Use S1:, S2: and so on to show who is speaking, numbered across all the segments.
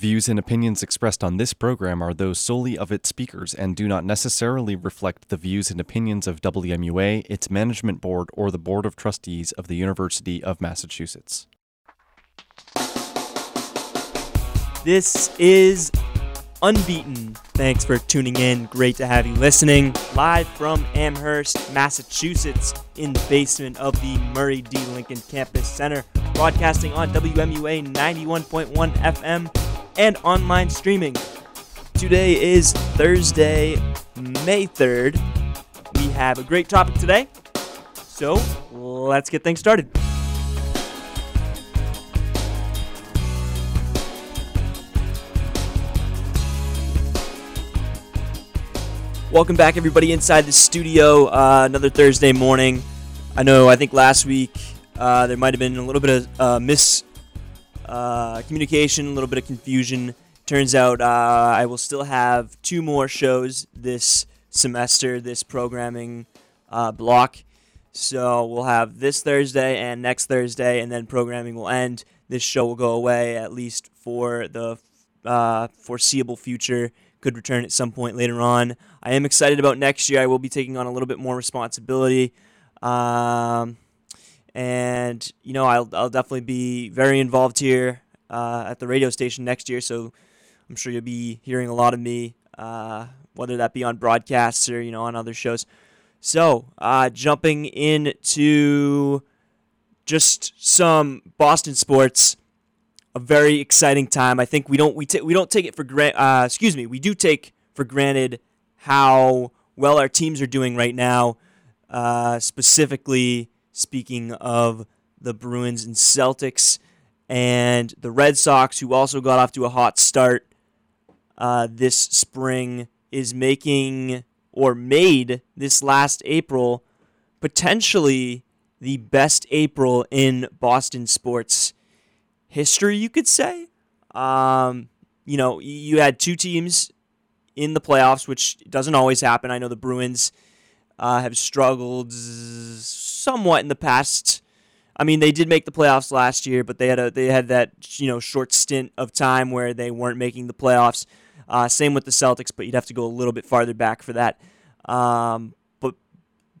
S1: Views and opinions expressed on this program are those solely of its speakers and do not necessarily reflect the views and opinions of WMUA, its management board, or the Board of Trustees of the University of Massachusetts.
S2: This is Unbeaten. Thanks for tuning in. Great to have you listening. Live from Amherst, Massachusetts, in the basement of the Murray D. Lincoln Campus Center, broadcasting on WMUA 91.1 FM and online streaming. Today is Thursday, May 3rd. We have a great topic today, so let's get things started. Welcome back, everybody, inside the studio. Uh, another Thursday morning. I know, I think last week uh, there might have been a little bit of uh, mis uh, communication, a little bit of confusion. Turns out uh, I will still have two more shows this semester, this programming uh, block. So we'll have this Thursday and next Thursday, and then programming will end. This show will go away at least for the uh, foreseeable future. Could return at some point later on. I am excited about next year. I will be taking on a little bit more responsibility. Um, and you know I'll, I'll definitely be very involved here uh, at the radio station next year. So i'm sure you'll be hearing a lot of me uh, whether that be on broadcasts or you know on other shows. So uh, jumping into just some boston sports a very exciting time. I think we don't we, t- we don't take it for granted uh, excuse me we do take for granted how well our teams are doing right now uh, specifically Speaking of the Bruins and Celtics, and the Red Sox, who also got off to a hot start uh, this spring, is making or made this last April potentially the best April in Boston sports history, you could say. Um, you know, you had two teams in the playoffs, which doesn't always happen. I know the Bruins uh, have struggled somewhat in the past. I mean, they did make the playoffs last year, but they had a they had that you know short stint of time where they weren't making the playoffs. Uh, same with the Celtics, but you'd have to go a little bit farther back for that. Um, but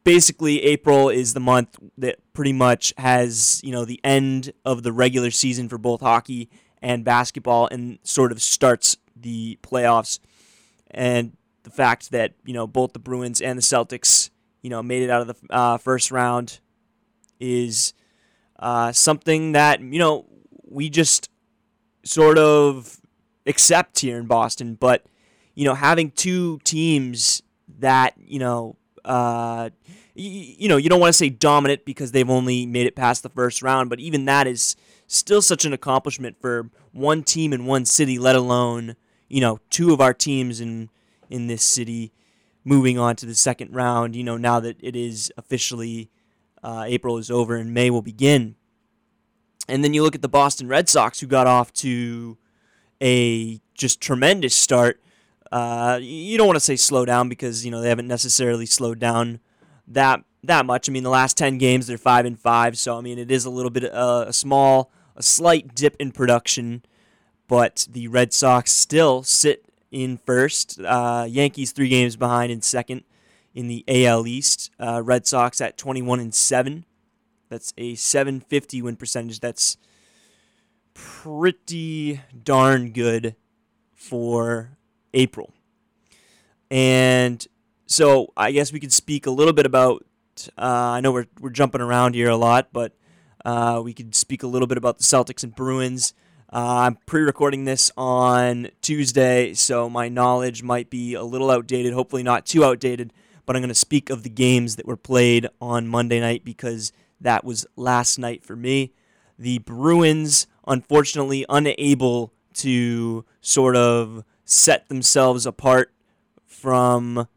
S2: basically, April is the month that pretty much has you know the end of the regular season for both hockey and basketball, and sort of starts the playoffs. And the fact that you know both the Bruins and the Celtics you know, made it out of the uh, first round is uh, something that, you know, we just sort of accept here in Boston. But, you know, having two teams that, you know, uh, y- you know, you don't want to say dominant because they've only made it past the first round, but even that is still such an accomplishment for one team in one city, let alone, you know, two of our teams in in this city moving on to the second round, you know, now that it is officially uh, April is over and May will begin. And then you look at the Boston Red Sox, who got off to a just tremendous start. Uh, you don't want to say slow down because you know they haven't necessarily slowed down that that much. I mean, the last ten games they're five and five, so I mean it is a little bit uh, a small, a slight dip in production, but the Red Sox still sit in first. Uh, Yankees three games behind in second in the AL East. Uh, Red Sox at 21 and seven. That's a 750 win percentage. That's pretty darn good for April. And so I guess we could speak a little bit about. Uh, I know we're we're jumping around here a lot, but uh, we could speak a little bit about the Celtics and Bruins. Uh, I'm pre recording this on Tuesday, so my knowledge might be a little outdated, hopefully not too outdated, but I'm going to speak of the games that were played on Monday night because that was last night for me. The Bruins, unfortunately, unable to sort of set themselves apart from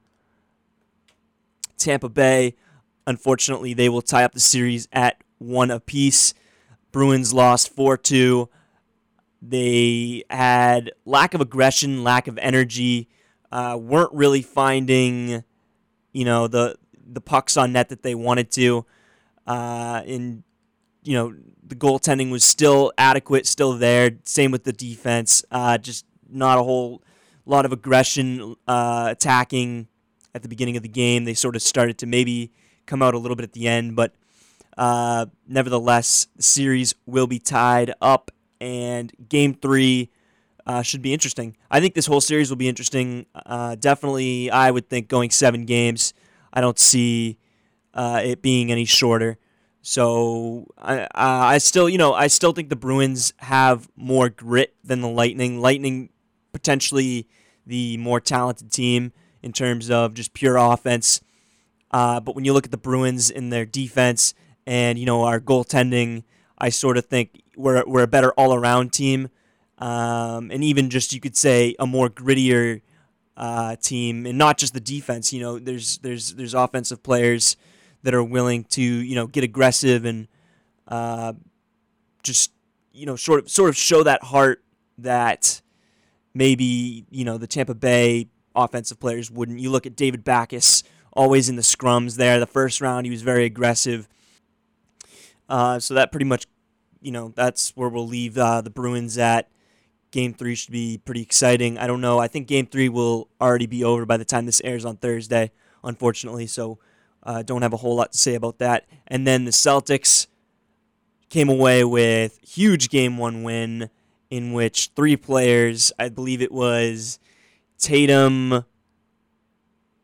S2: Tampa Bay. Unfortunately, they will tie up the series at one apiece. Bruins lost 4 2. They had lack of aggression, lack of energy, uh, weren't really finding, you know, the the pucks on net that they wanted to. Uh, and you know, the goaltending was still adequate, still there. Same with the defense. Uh, just not a whole lot of aggression uh, attacking at the beginning of the game. They sort of started to maybe come out a little bit at the end, but uh, nevertheless, the series will be tied up, and game three uh, should be interesting. I think this whole series will be interesting. Uh, definitely, I would think going seven games. I don't see uh, it being any shorter. So I, I still, you know, I still think the Bruins have more grit than the Lightning. Lightning potentially the more talented team in terms of just pure offense. Uh, but when you look at the Bruins in their defense and you know our goaltending, I sort of think we're we're a better all around team, um, and even just you could say a more grittier uh, team, and not just the defense. You know, there's there's there's offensive players that are willing to you know get aggressive and uh, just you know sort of sort of show that heart that maybe you know the Tampa Bay offensive players wouldn't. You look at David Backes, always in the scrums there. The first round he was very aggressive. Uh, so that pretty much, you know, that's where we'll leave uh, the Bruins at. Game three should be pretty exciting. I don't know. I think game three will already be over by the time this airs on Thursday, unfortunately. So uh, don't have a whole lot to say about that. And then the Celtics came away with huge game one win in which three players, I believe it was Tatum,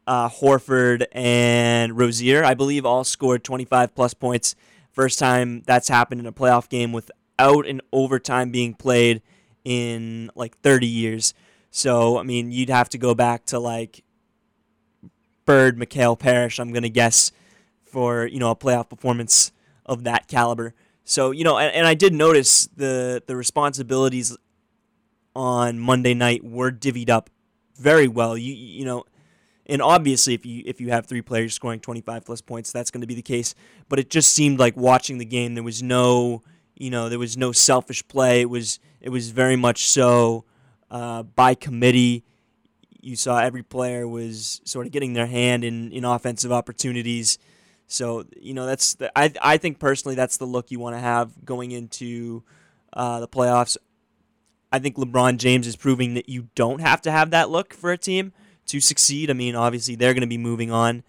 S2: uh, Horford, and Rozier, I believe, all scored 25 plus points. First time that's happened in a playoff game without an overtime being played in like 30 years. So, I mean, you'd have to go back to like Bird, McHale Parish, I'm going to guess, for, you know, a playoff performance of that caliber. So, you know, and, and I did notice the, the responsibilities on Monday night were divvied up very well. You, you know, and obviously if you if you have three players scoring 25 plus points that's going to be the case but it just seemed like watching the game there was no you know there was no selfish play it was it was very much so uh, by committee you saw every player was sort of getting their hand in, in offensive opportunities. So you know that's the, I I think personally that's the look you want to have going into uh, the playoffs. I think LeBron James is proving that you don't have to have that look for a team to succeed. I mean, obviously they're going to be moving on,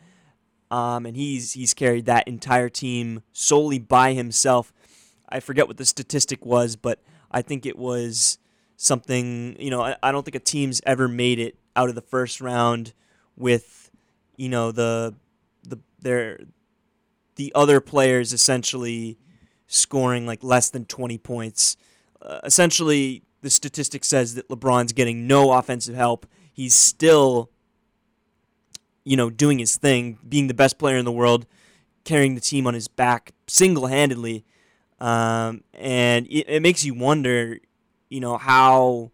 S2: um, and he's he's carried that entire team solely by himself. I forget what the statistic was, but I think it was something. You know, I, I don't think a team's ever made it out of the first round with you know the the their the other players essentially scoring like less than 20 points. Uh, essentially, the statistic says that LeBron's getting no offensive help. He's still, you know, doing his thing, being the best player in the world, carrying the team on his back single handedly. Um, and it, it makes you wonder, you know, how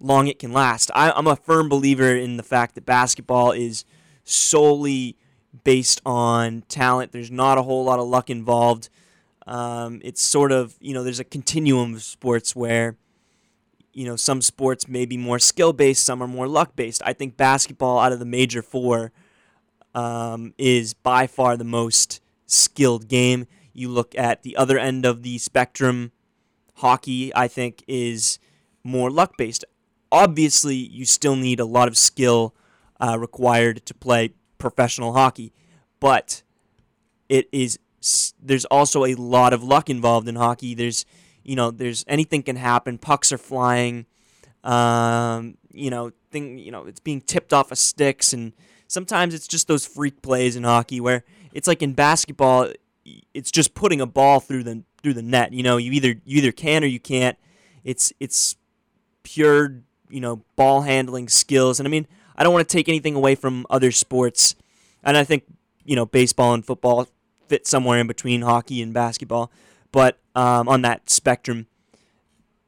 S2: long it can last. I, I'm a firm believer in the fact that basketball is solely based on talent. There's not a whole lot of luck involved. Um, it's sort of, you know, there's a continuum of sports where, you know, some sports may be more skill based, some are more luck based. I think basketball out of the major four um, is by far the most skilled game. You look at the other end of the spectrum, hockey, I think, is more luck based obviously you still need a lot of skill uh, required to play professional hockey, but it is there's also a lot of luck involved in hockey. There's you know there's anything can happen. Pucks are flying. Um, you know thing you know it's being tipped off of sticks and sometimes it's just those freak plays in hockey where it's like in basketball it's just putting a ball through the through the net. You know, you either you either can or you can't. It's it's pure you know, ball handling skills. And I mean, I don't want to take anything away from other sports. And I think, you know, baseball and football fit somewhere in between hockey and basketball, but um, on that spectrum.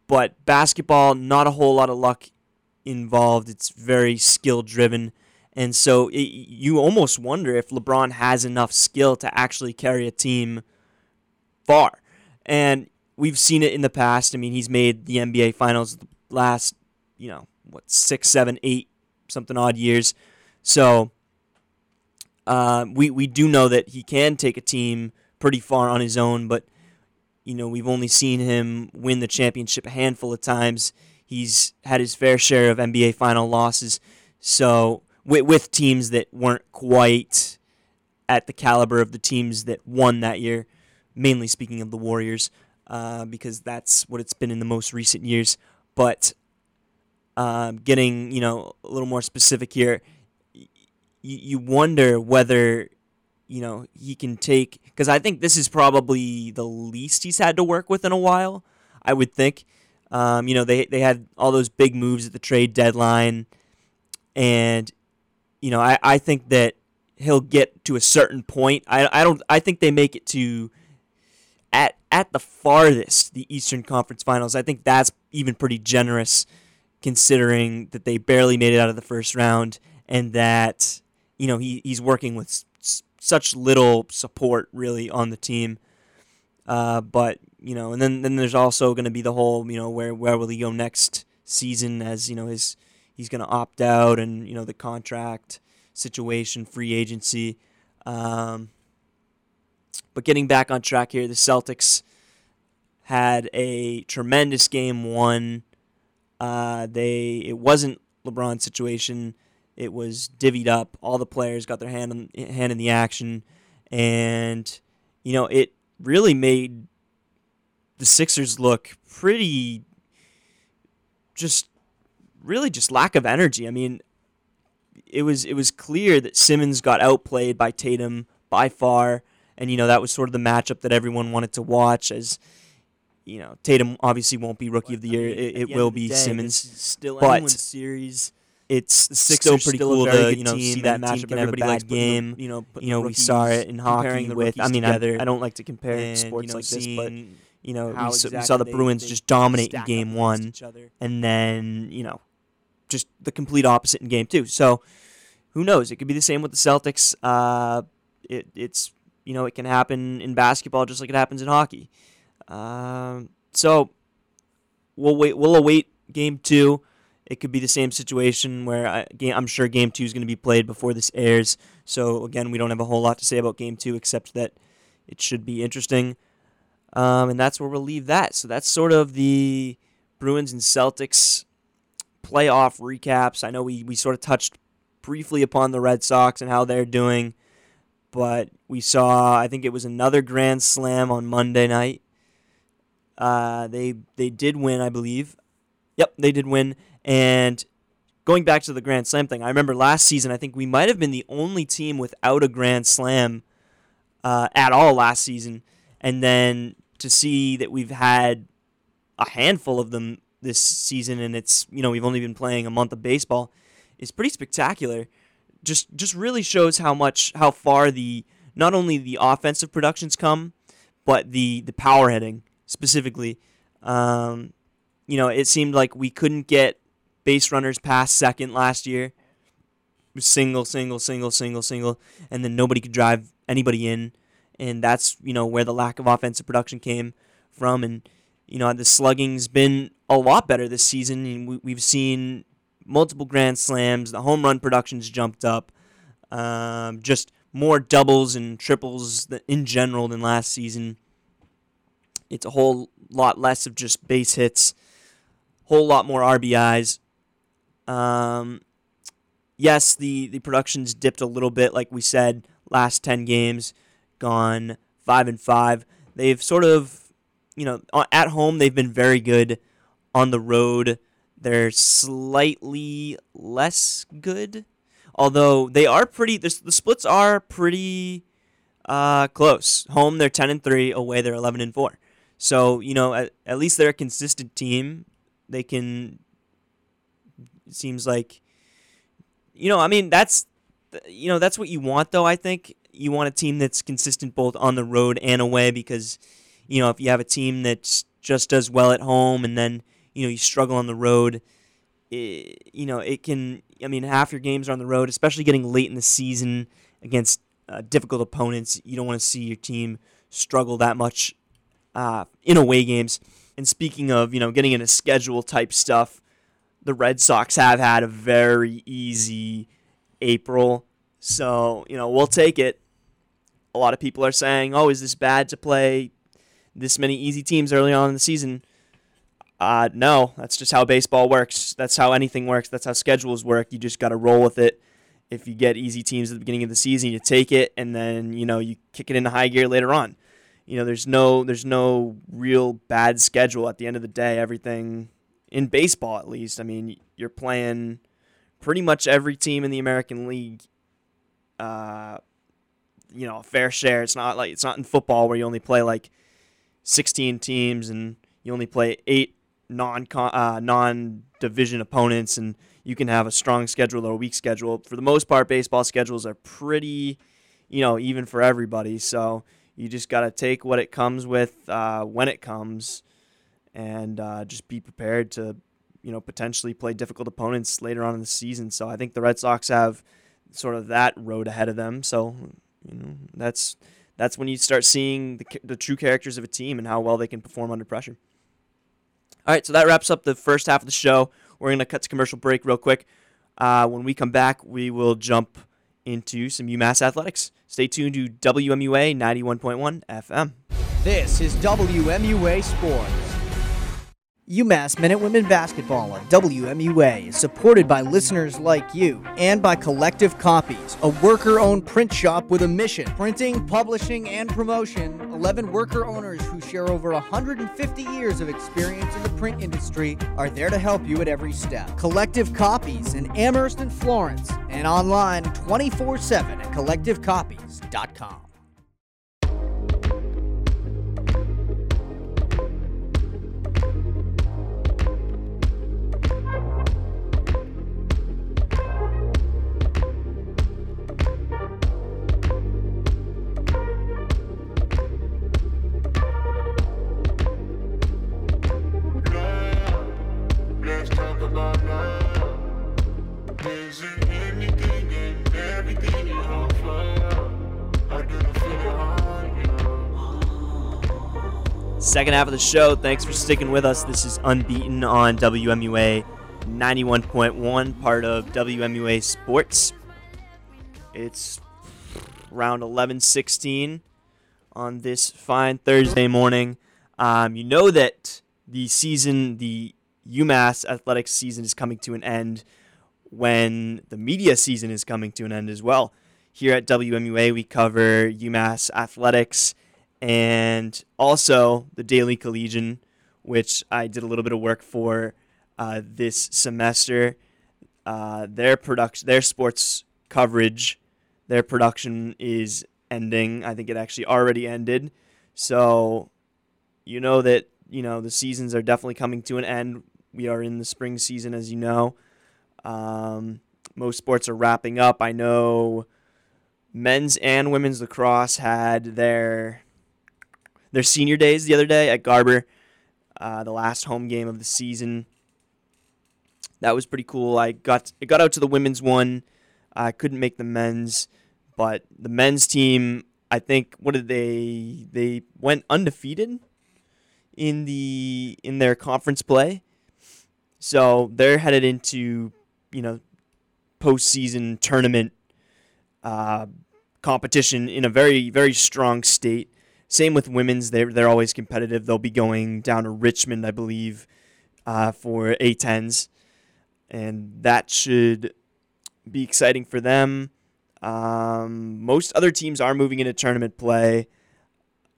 S2: But basketball, not a whole lot of luck involved. It's very skill driven. And so it, you almost wonder if LeBron has enough skill to actually carry a team far. And we've seen it in the past. I mean, he's made the NBA Finals the last you know, what, six, seven, eight, something odd years. So uh, we, we do know that he can take a team pretty far on his own, but you know, we've only seen him win the championship a handful of times. He's had his fair share of NBA final losses. So with, with teams that weren't quite at the caliber of the teams that won that year, mainly speaking of the Warriors, uh, because that's what it's been in the most recent years. But um, getting you know a little more specific here, y- you wonder whether you know he can take because I think this is probably the least he's had to work with in a while. I would think. Um, you know they they had all those big moves at the trade deadline, and you know I, I think that he'll get to a certain point. I, I don't I think they make it to at at the farthest the Eastern Conference Finals. I think that's even pretty generous considering that they barely made it out of the first round and that you know he, he's working with such little support really on the team. Uh, but you know, and then then there's also going to be the whole you know where where will he go next season as you know his he's going to opt out and you know the contract situation, free agency. Um, but getting back on track here, the Celtics had a tremendous game one uh, they it wasn't LeBron's situation. It was divvied up. All the players got their hand in, hand in the action, and you know it really made the Sixers look pretty just really just lack of energy. I mean, it was it was clear that Simmons got outplayed by Tatum by far, and you know that was sort of the matchup that everyone wanted to watch as you know, Tatum obviously won't be rookie of the year. it, it will be
S3: day,
S2: Simmons.
S3: still
S2: but
S3: anyone's series.
S2: It's still pretty
S3: still
S2: cool to you know
S3: team.
S2: see
S3: That
S2: matchup
S3: can
S2: and
S3: have a
S2: everybody
S3: bad
S2: likes game.
S3: you know,
S2: You know, we saw it in hockey with. I mean,
S3: together.
S2: I, I don't like to compare
S3: and,
S2: sports
S3: you know,
S2: like this, but you know, we saw, we saw the Bruins
S3: they
S2: just dominate in game one, and then you know, just the complete opposite in game two. So, who knows? It could be the same with the Celtics. Uh, it, it's you know, it can happen in basketball just like it happens in hockey. Um, so we'll wait. We'll await game two. It could be the same situation where I, I'm sure game two is going to be played before this airs. So again, we don't have a whole lot to say about game two except that it should be interesting. Um, and that's where we'll leave that. So that's sort of the Bruins and Celtics playoff recaps. I know we, we sort of touched briefly upon the Red Sox and how they're doing, but we saw I think it was another grand slam on Monday night. Uh, they they did win, I believe. Yep, they did win. And going back to the grand slam thing, I remember last season I think we might have been the only team without a grand slam uh, at all last season, and then to see that we've had a handful of them this season, and it's you know we've only been playing a month of baseball, is pretty spectacular. Just just really shows how much how far the not only the offensive productions come, but the the power hitting specifically. Um, you know, it seemed like we couldn't get base runners past second last year. Single, single, single, single, single, and then nobody could drive anybody in, and that's you know where the lack of offensive production came from. And you know the slugging's been a lot better this season. And we, we've seen multiple grand slams. The home run production's jumped up. Um, just more doubles and triples in general than last season. It's a whole lot less of just base hits, whole lot more RBIs. Um, yes, the the production's dipped a little bit, like we said. Last ten games, gone five and five. They've sort of, you know, at home they've been very good. On the road, they're slightly less good. Although they are pretty, the, splits are pretty uh, close. Home they're ten and three. Away they're eleven and four. So you know, at, at least they're a consistent team. They can. Seems like, you know, I mean that's, you know, that's what you want though. I think you want a team that's consistent both on the road and away because, you know, if you have a team that just does well at home and then you know you struggle on the road, it, you know it can. I mean, half your games are on the road, especially getting late in the season against uh, difficult opponents. You don't want to see your team struggle that much uh, in away games. And speaking of, you know, getting into schedule type stuff, the Red Sox have had a very easy April. So, you know, we'll take it. A lot of people are saying, oh, is this bad to play this many easy teams early on in the season. Uh, no, that's just how baseball works. That's how anything works. That's how schedules work. You just got to roll with it. If you get easy teams at the beginning of the season, you take it, and then you know you kick it into high gear later on. You know, there's no there's no real bad schedule at the end of the day. Everything in baseball, at least. I mean, you're playing pretty much every team in the American League. Uh, you know, a fair share. It's not like it's not in football where you only play like 16 teams and you only play eight non uh, non division opponents and you can have a strong schedule or a weak schedule. For the most part, baseball schedules are pretty, you know, even for everybody. So you just got to take what it comes with uh, when it comes, and uh, just be prepared to, you know, potentially play difficult opponents later on in the season. So I think the Red Sox have sort of that road ahead of them. So you know, that's that's when you start seeing the, the true characters of a team and how well they can perform under pressure. All right, so that wraps up the first half of the show. We're going to cut to commercial break real quick. Uh, when we come back, we will jump into some UMass athletics. Stay tuned to WMUA 91.1 FM.
S3: This is WMUA Sports. UMass Men and Women Basketball on WMUA is supported by listeners like you and by Collective Copies, a worker owned print shop with a mission printing, publishing, and promotion. 11 worker owners who share over 150 years of experience in the print industry are there to help you at every step. Collective Copies in Amherst and Florence and online 24 7 at collectivecopies.com.
S2: Second half of the show. Thanks for sticking with us. This is Unbeaten on WMUA 91.1, part of WMUA Sports. It's around 11:16 on this fine Thursday morning. Um, you know that the season, the UMass athletics season, is coming to an end when the media season is coming to an end as well. Here at WMUA, we cover UMass athletics and also the Daily Collegian, which I did a little bit of work for uh, this semester. Uh, their production, their sports coverage, their production is ending. I think it actually already ended. So, you know that you know the seasons are definitely coming to an end. We are in the spring season, as you know. Um, most sports are wrapping up. I know men's and women's lacrosse had their their senior days the other day at Garber, uh, the last home game of the season. That was pretty cool. I got it got out to the women's one. I couldn't make the men's, but the men's team, I think, what did they? They went undefeated in the in their conference play, so they're headed into you know postseason tournament uh, competition in a very very strong state. Same with women's; they're they're always competitive. They'll be going down to Richmond, I believe, uh, for A10s, and that should be exciting for them. Um, most other teams are moving into tournament play.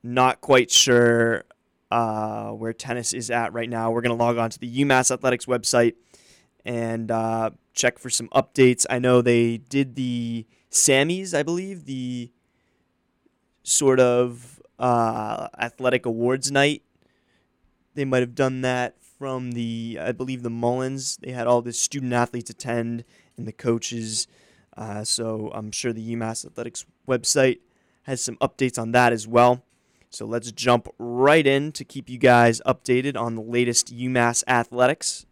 S2: Not quite sure uh, where tennis is at right now. We're going to log on to the UMass Athletics website and uh, check for some updates. I know they did the Sammys, I believe, the sort of uh, athletic awards night. They might have done that from the, I believe, the Mullins. They had all the student athletes attend and the coaches. Uh, so I'm sure the UMass Athletics website has some updates on that as well. So let's jump right in to keep you guys updated on the latest UMass athletics.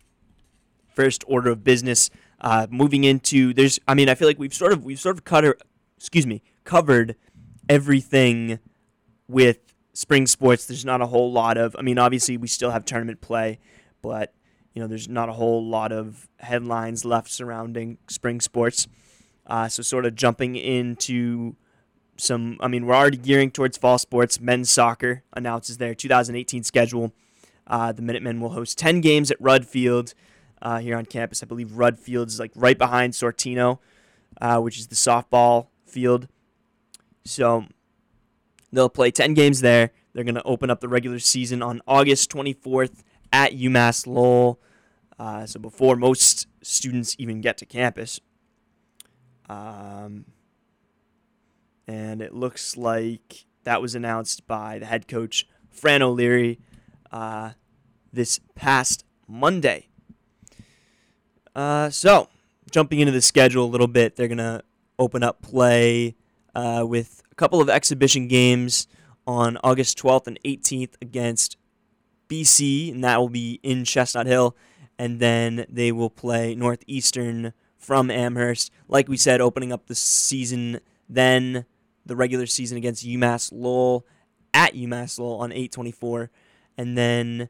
S2: First order of business, uh, moving into there's. I mean, I feel like we've sort of we've sort of cut, excuse me, covered everything with spring sports, there's not a whole lot of. I mean, obviously we still have tournament play, but you know, there's not a whole lot of headlines left surrounding spring sports. Uh, so, sort of jumping into some. I mean, we're already gearing towards fall sports. Men's soccer announces their 2018 schedule. Uh, the Minutemen will host 10 games at Rudd Field uh, here on campus. I believe Rudd Field is like right behind Sortino, uh, which is the softball field. So they'll play 10 games there. They're going to open up the regular season on August 24th at UMass Lowell. Uh, so before most students even get to campus. Um, and it looks like that was announced by the head coach, Fran O'Leary, uh, this past Monday. Uh, so, jumping into the schedule a little bit, they're going to open up play uh, with a couple of exhibition games on August 12th and 18th against BC, and that will be in Chestnut Hill. And then they will play Northeastern from Amherst. Like we said, opening up the season, then the regular season against UMass Lowell at UMass Lowell on 824. And then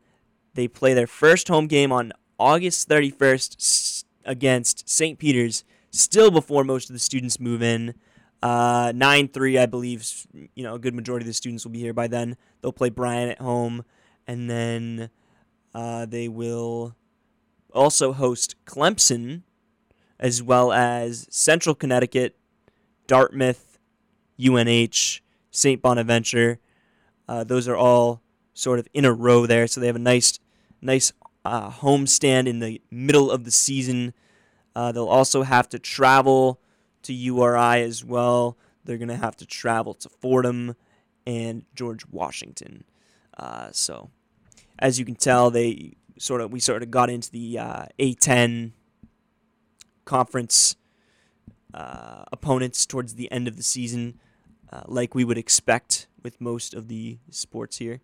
S2: they play their first home game on August 31st against St. Peter's, still before most of the students move in. Uh, 9 3, I believe, you know, a good majority of the students will be here by then. They'll play Bryant at home, and then uh, they will also host Clemson, as well as Central Connecticut, Dartmouth, UNH, St. Bonaventure. Uh, those are all sort of in a row there, so they have a nice, nice uh, homestand in the middle of the season. Uh, they'll also have to travel to URI as well. They're going to have to travel to Fordham and George Washington. Uh, so, as you can tell, they sort of we sort of got into the uh, A10 conference uh, opponents towards the end of the season, uh, like we would expect with most of the sports here.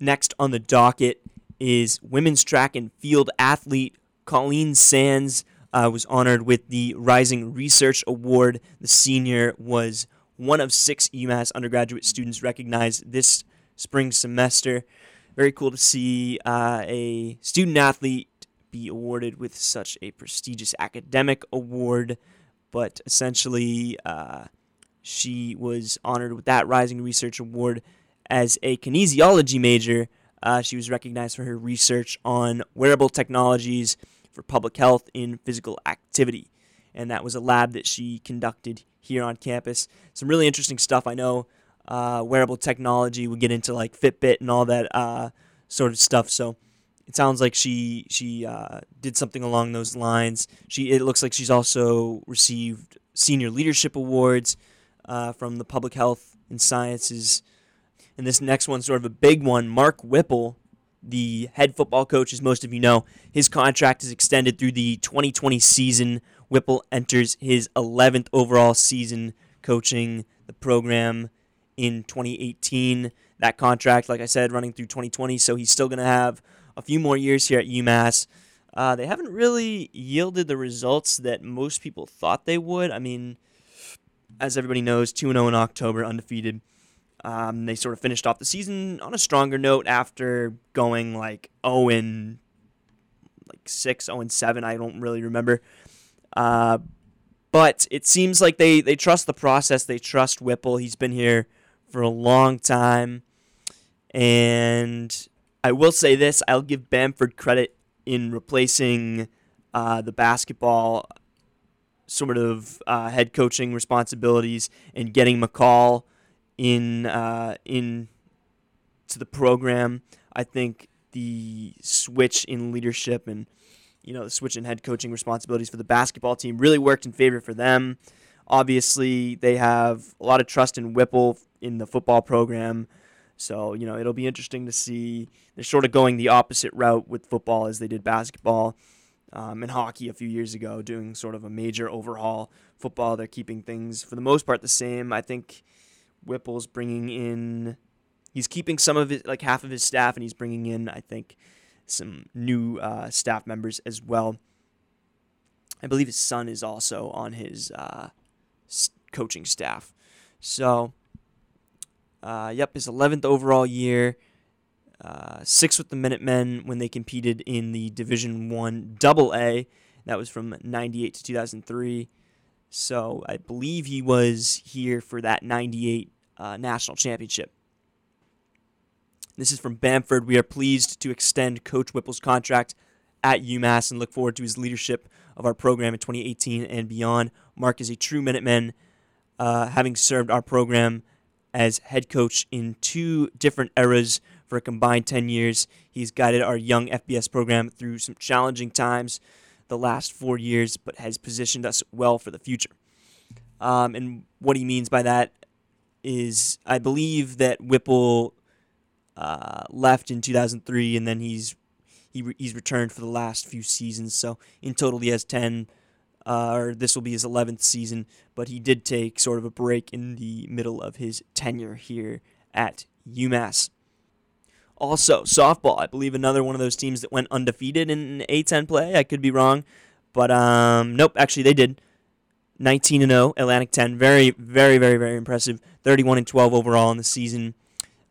S2: Next on the docket is women's track and field athlete Colleen Sands uh, was honored with the Rising Research Award. The senior was one of six UMass undergraduate students recognized this spring semester. Very cool to see uh, a student athlete be awarded with such a prestigious academic award, but essentially, uh, she was honored with that Rising Research Award as a kinesiology major. Uh, she was recognized for her research on wearable technologies for public health in physical activity. And that was a lab that she conducted here on campus. Some really interesting stuff. I know uh, wearable technology. We get into like Fitbit and all that uh, sort of stuff. So it sounds like she she uh, did something along those lines. She it looks like she's also received senior leadership awards uh, from the public health and sciences. And this next one's sort of a big one. Mark Whipple the head football coach, as most of you know. His contract is extended through the 2020 season. Whipple enters his 11th overall season coaching the program in 2018. That contract, like I said, running through 2020, so he's still going to have a few more years here at UMass. Uh, they haven't really yielded the results that most people thought they would. I mean, as everybody knows, 2 0 in October, undefeated. Um, they sort of finished off the season on a stronger note after going like 0 and like 6, 0 and 7. I don't really remember. Uh, but it seems like they, they trust the process. They trust Whipple. He's been here for a long time. And I will say this I'll give Bamford credit in replacing uh, the basketball sort of uh, head coaching responsibilities and getting McCall in uh, in to the program. I think the switch in leadership and you know the switch in head coaching responsibilities for the basketball team really worked in favor for them. Obviously, they have a lot of trust in Whipple in the football program. So, you know, it'll be interesting to see. They're sort of going the opposite route with football as they did basketball um, and hockey a few years ago, doing sort of a major overhaul. Football, they're keeping things for the most part the same. I think Whipple's bringing in. He's keeping some of his, like half of his staff, and he's bringing in, I think, some new uh, staff members as well. I believe his son is also on his uh, coaching staff. So, uh, yep, his 11th overall year. Uh, six with the Minutemen when they competed in the Division One Double A. That was from '98 to 2003. So I believe he was here for that 98 uh, national championship. This is from Bamford. We are pleased to extend Coach Whipple's contract at UMass and look forward to his leadership of our program in 2018 and beyond. Mark is a true Minuteman, uh, having served our program as head coach in two different eras for a combined 10 years. He's guided our young FBS program through some challenging times the last four years, but has positioned us well for the future. Um, and what he means by that is, I believe that Whipple uh, left in 2003, and then he's he re- he's returned for the last few seasons. So in total, he has 10, uh, or this will be his 11th season. But he did take sort of a break in the middle of his tenure here at UMass. Also, softball. I believe another one of those teams that went undefeated in A10 play. I could be wrong, but um, nope. Actually, they did. 19 and 0, Atlantic 10. Very, very, very, very impressive. 31 and 12 overall in the season.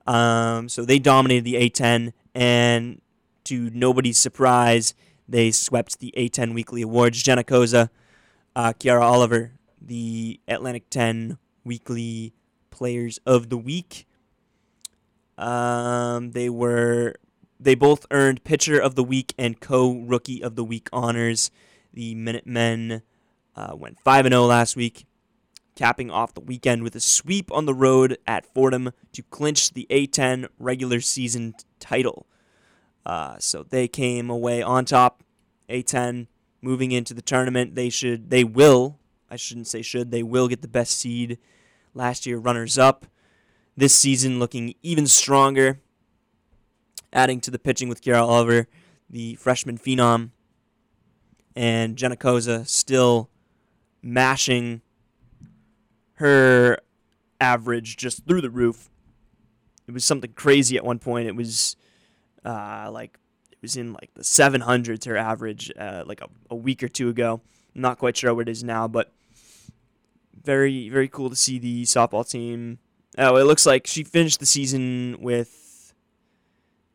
S2: Um, so they dominated the A10, and to nobody's surprise, they swept the A10 Weekly Awards. Jenna Koza, uh, Kiara Oliver, the Atlantic 10 Weekly Players of the Week. Um, they were they both earned Pitcher of the Week and Co Rookie of the Week honors. The Minutemen uh, went five and zero last week, capping off the weekend with a sweep on the road at Fordham to clinch the A10 regular season title. Uh, so they came away on top. A10 moving into the tournament. They should, they will. I shouldn't say should. They will get the best seed. Last year, runners up this season looking even stronger, adding to the pitching with Kiara Oliver, the freshman phenom, and Jenna Koza still mashing her average just through the roof. It was something crazy at one point. It was uh, like it was in like the 700s her average uh, like a, a week or two ago. I'm not quite sure what it is now, but very very cool to see the softball team Oh, it looks like she finished the season with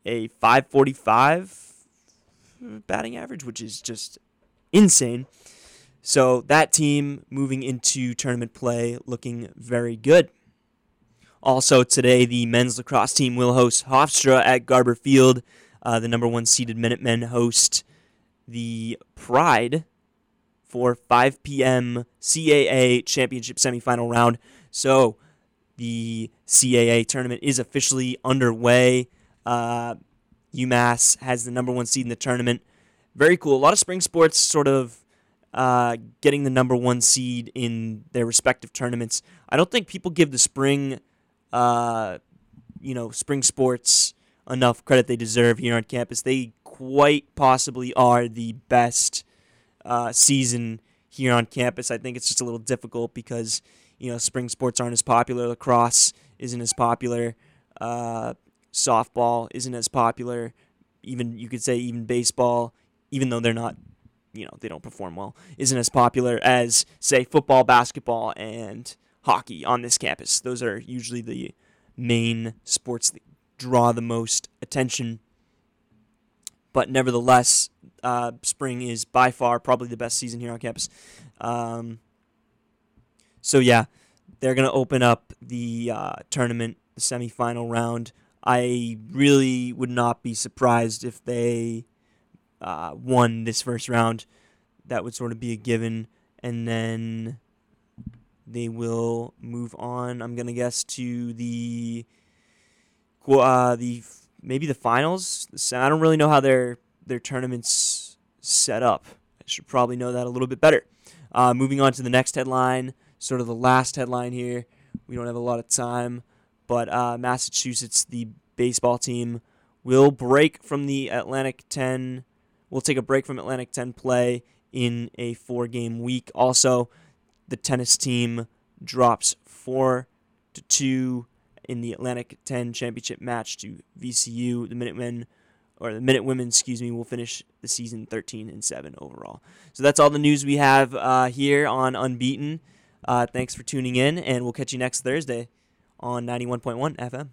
S2: a 545 batting average, which is just insane. So that team moving into tournament play looking very good. Also today, the men's lacrosse team will host Hofstra at Garber Field. Uh, the number one seeded Minutemen host the Pride for 5 p.m. CAA championship semifinal round. So the CAA tournament is officially underway. Uh, UMass has the number one seed in the tournament. Very cool. A lot of spring sports sort of uh, getting the number one seed in their respective tournaments. I don't think people give the spring, uh, you know, spring sports enough credit they deserve here on campus. They quite possibly are the best uh, season here on campus. I think it's just a little difficult because you know, spring sports aren't as popular. Lacrosse isn't as popular. Uh, softball isn't as popular. Even you could say even baseball, even though they're not, you know, they don't perform well, isn't as popular as say football, basketball, and hockey on this campus. Those are usually the main sports that draw the most attention. But nevertheless, uh, spring is by far probably the best season here on campus. Um, so yeah, they're gonna open up the uh, tournament, the semifinal round. I really would not be surprised if they uh, won this first round. That would sort of be a given, and then they will move on. I'm gonna guess to the uh, the maybe the finals. I don't really know how their their tournaments set up. I should probably know that a little bit better. Uh, moving on to the next headline sort of the last headline here. We don't have a lot of time, but uh, Massachusetts, the baseball team, will break from the Atlantic 10. We'll take a break from Atlantic 10 play in a four game week. Also, the tennis team drops 4 to 2 in the Atlantic 10 championship match to VCU. The Minutemen or the Minute Women, excuse me, will finish the season 13 and 7 overall. So that's all the news we have uh, here on Unbeaten. Uh, thanks for tuning in, and we'll catch you next Thursday on 91.1 FM.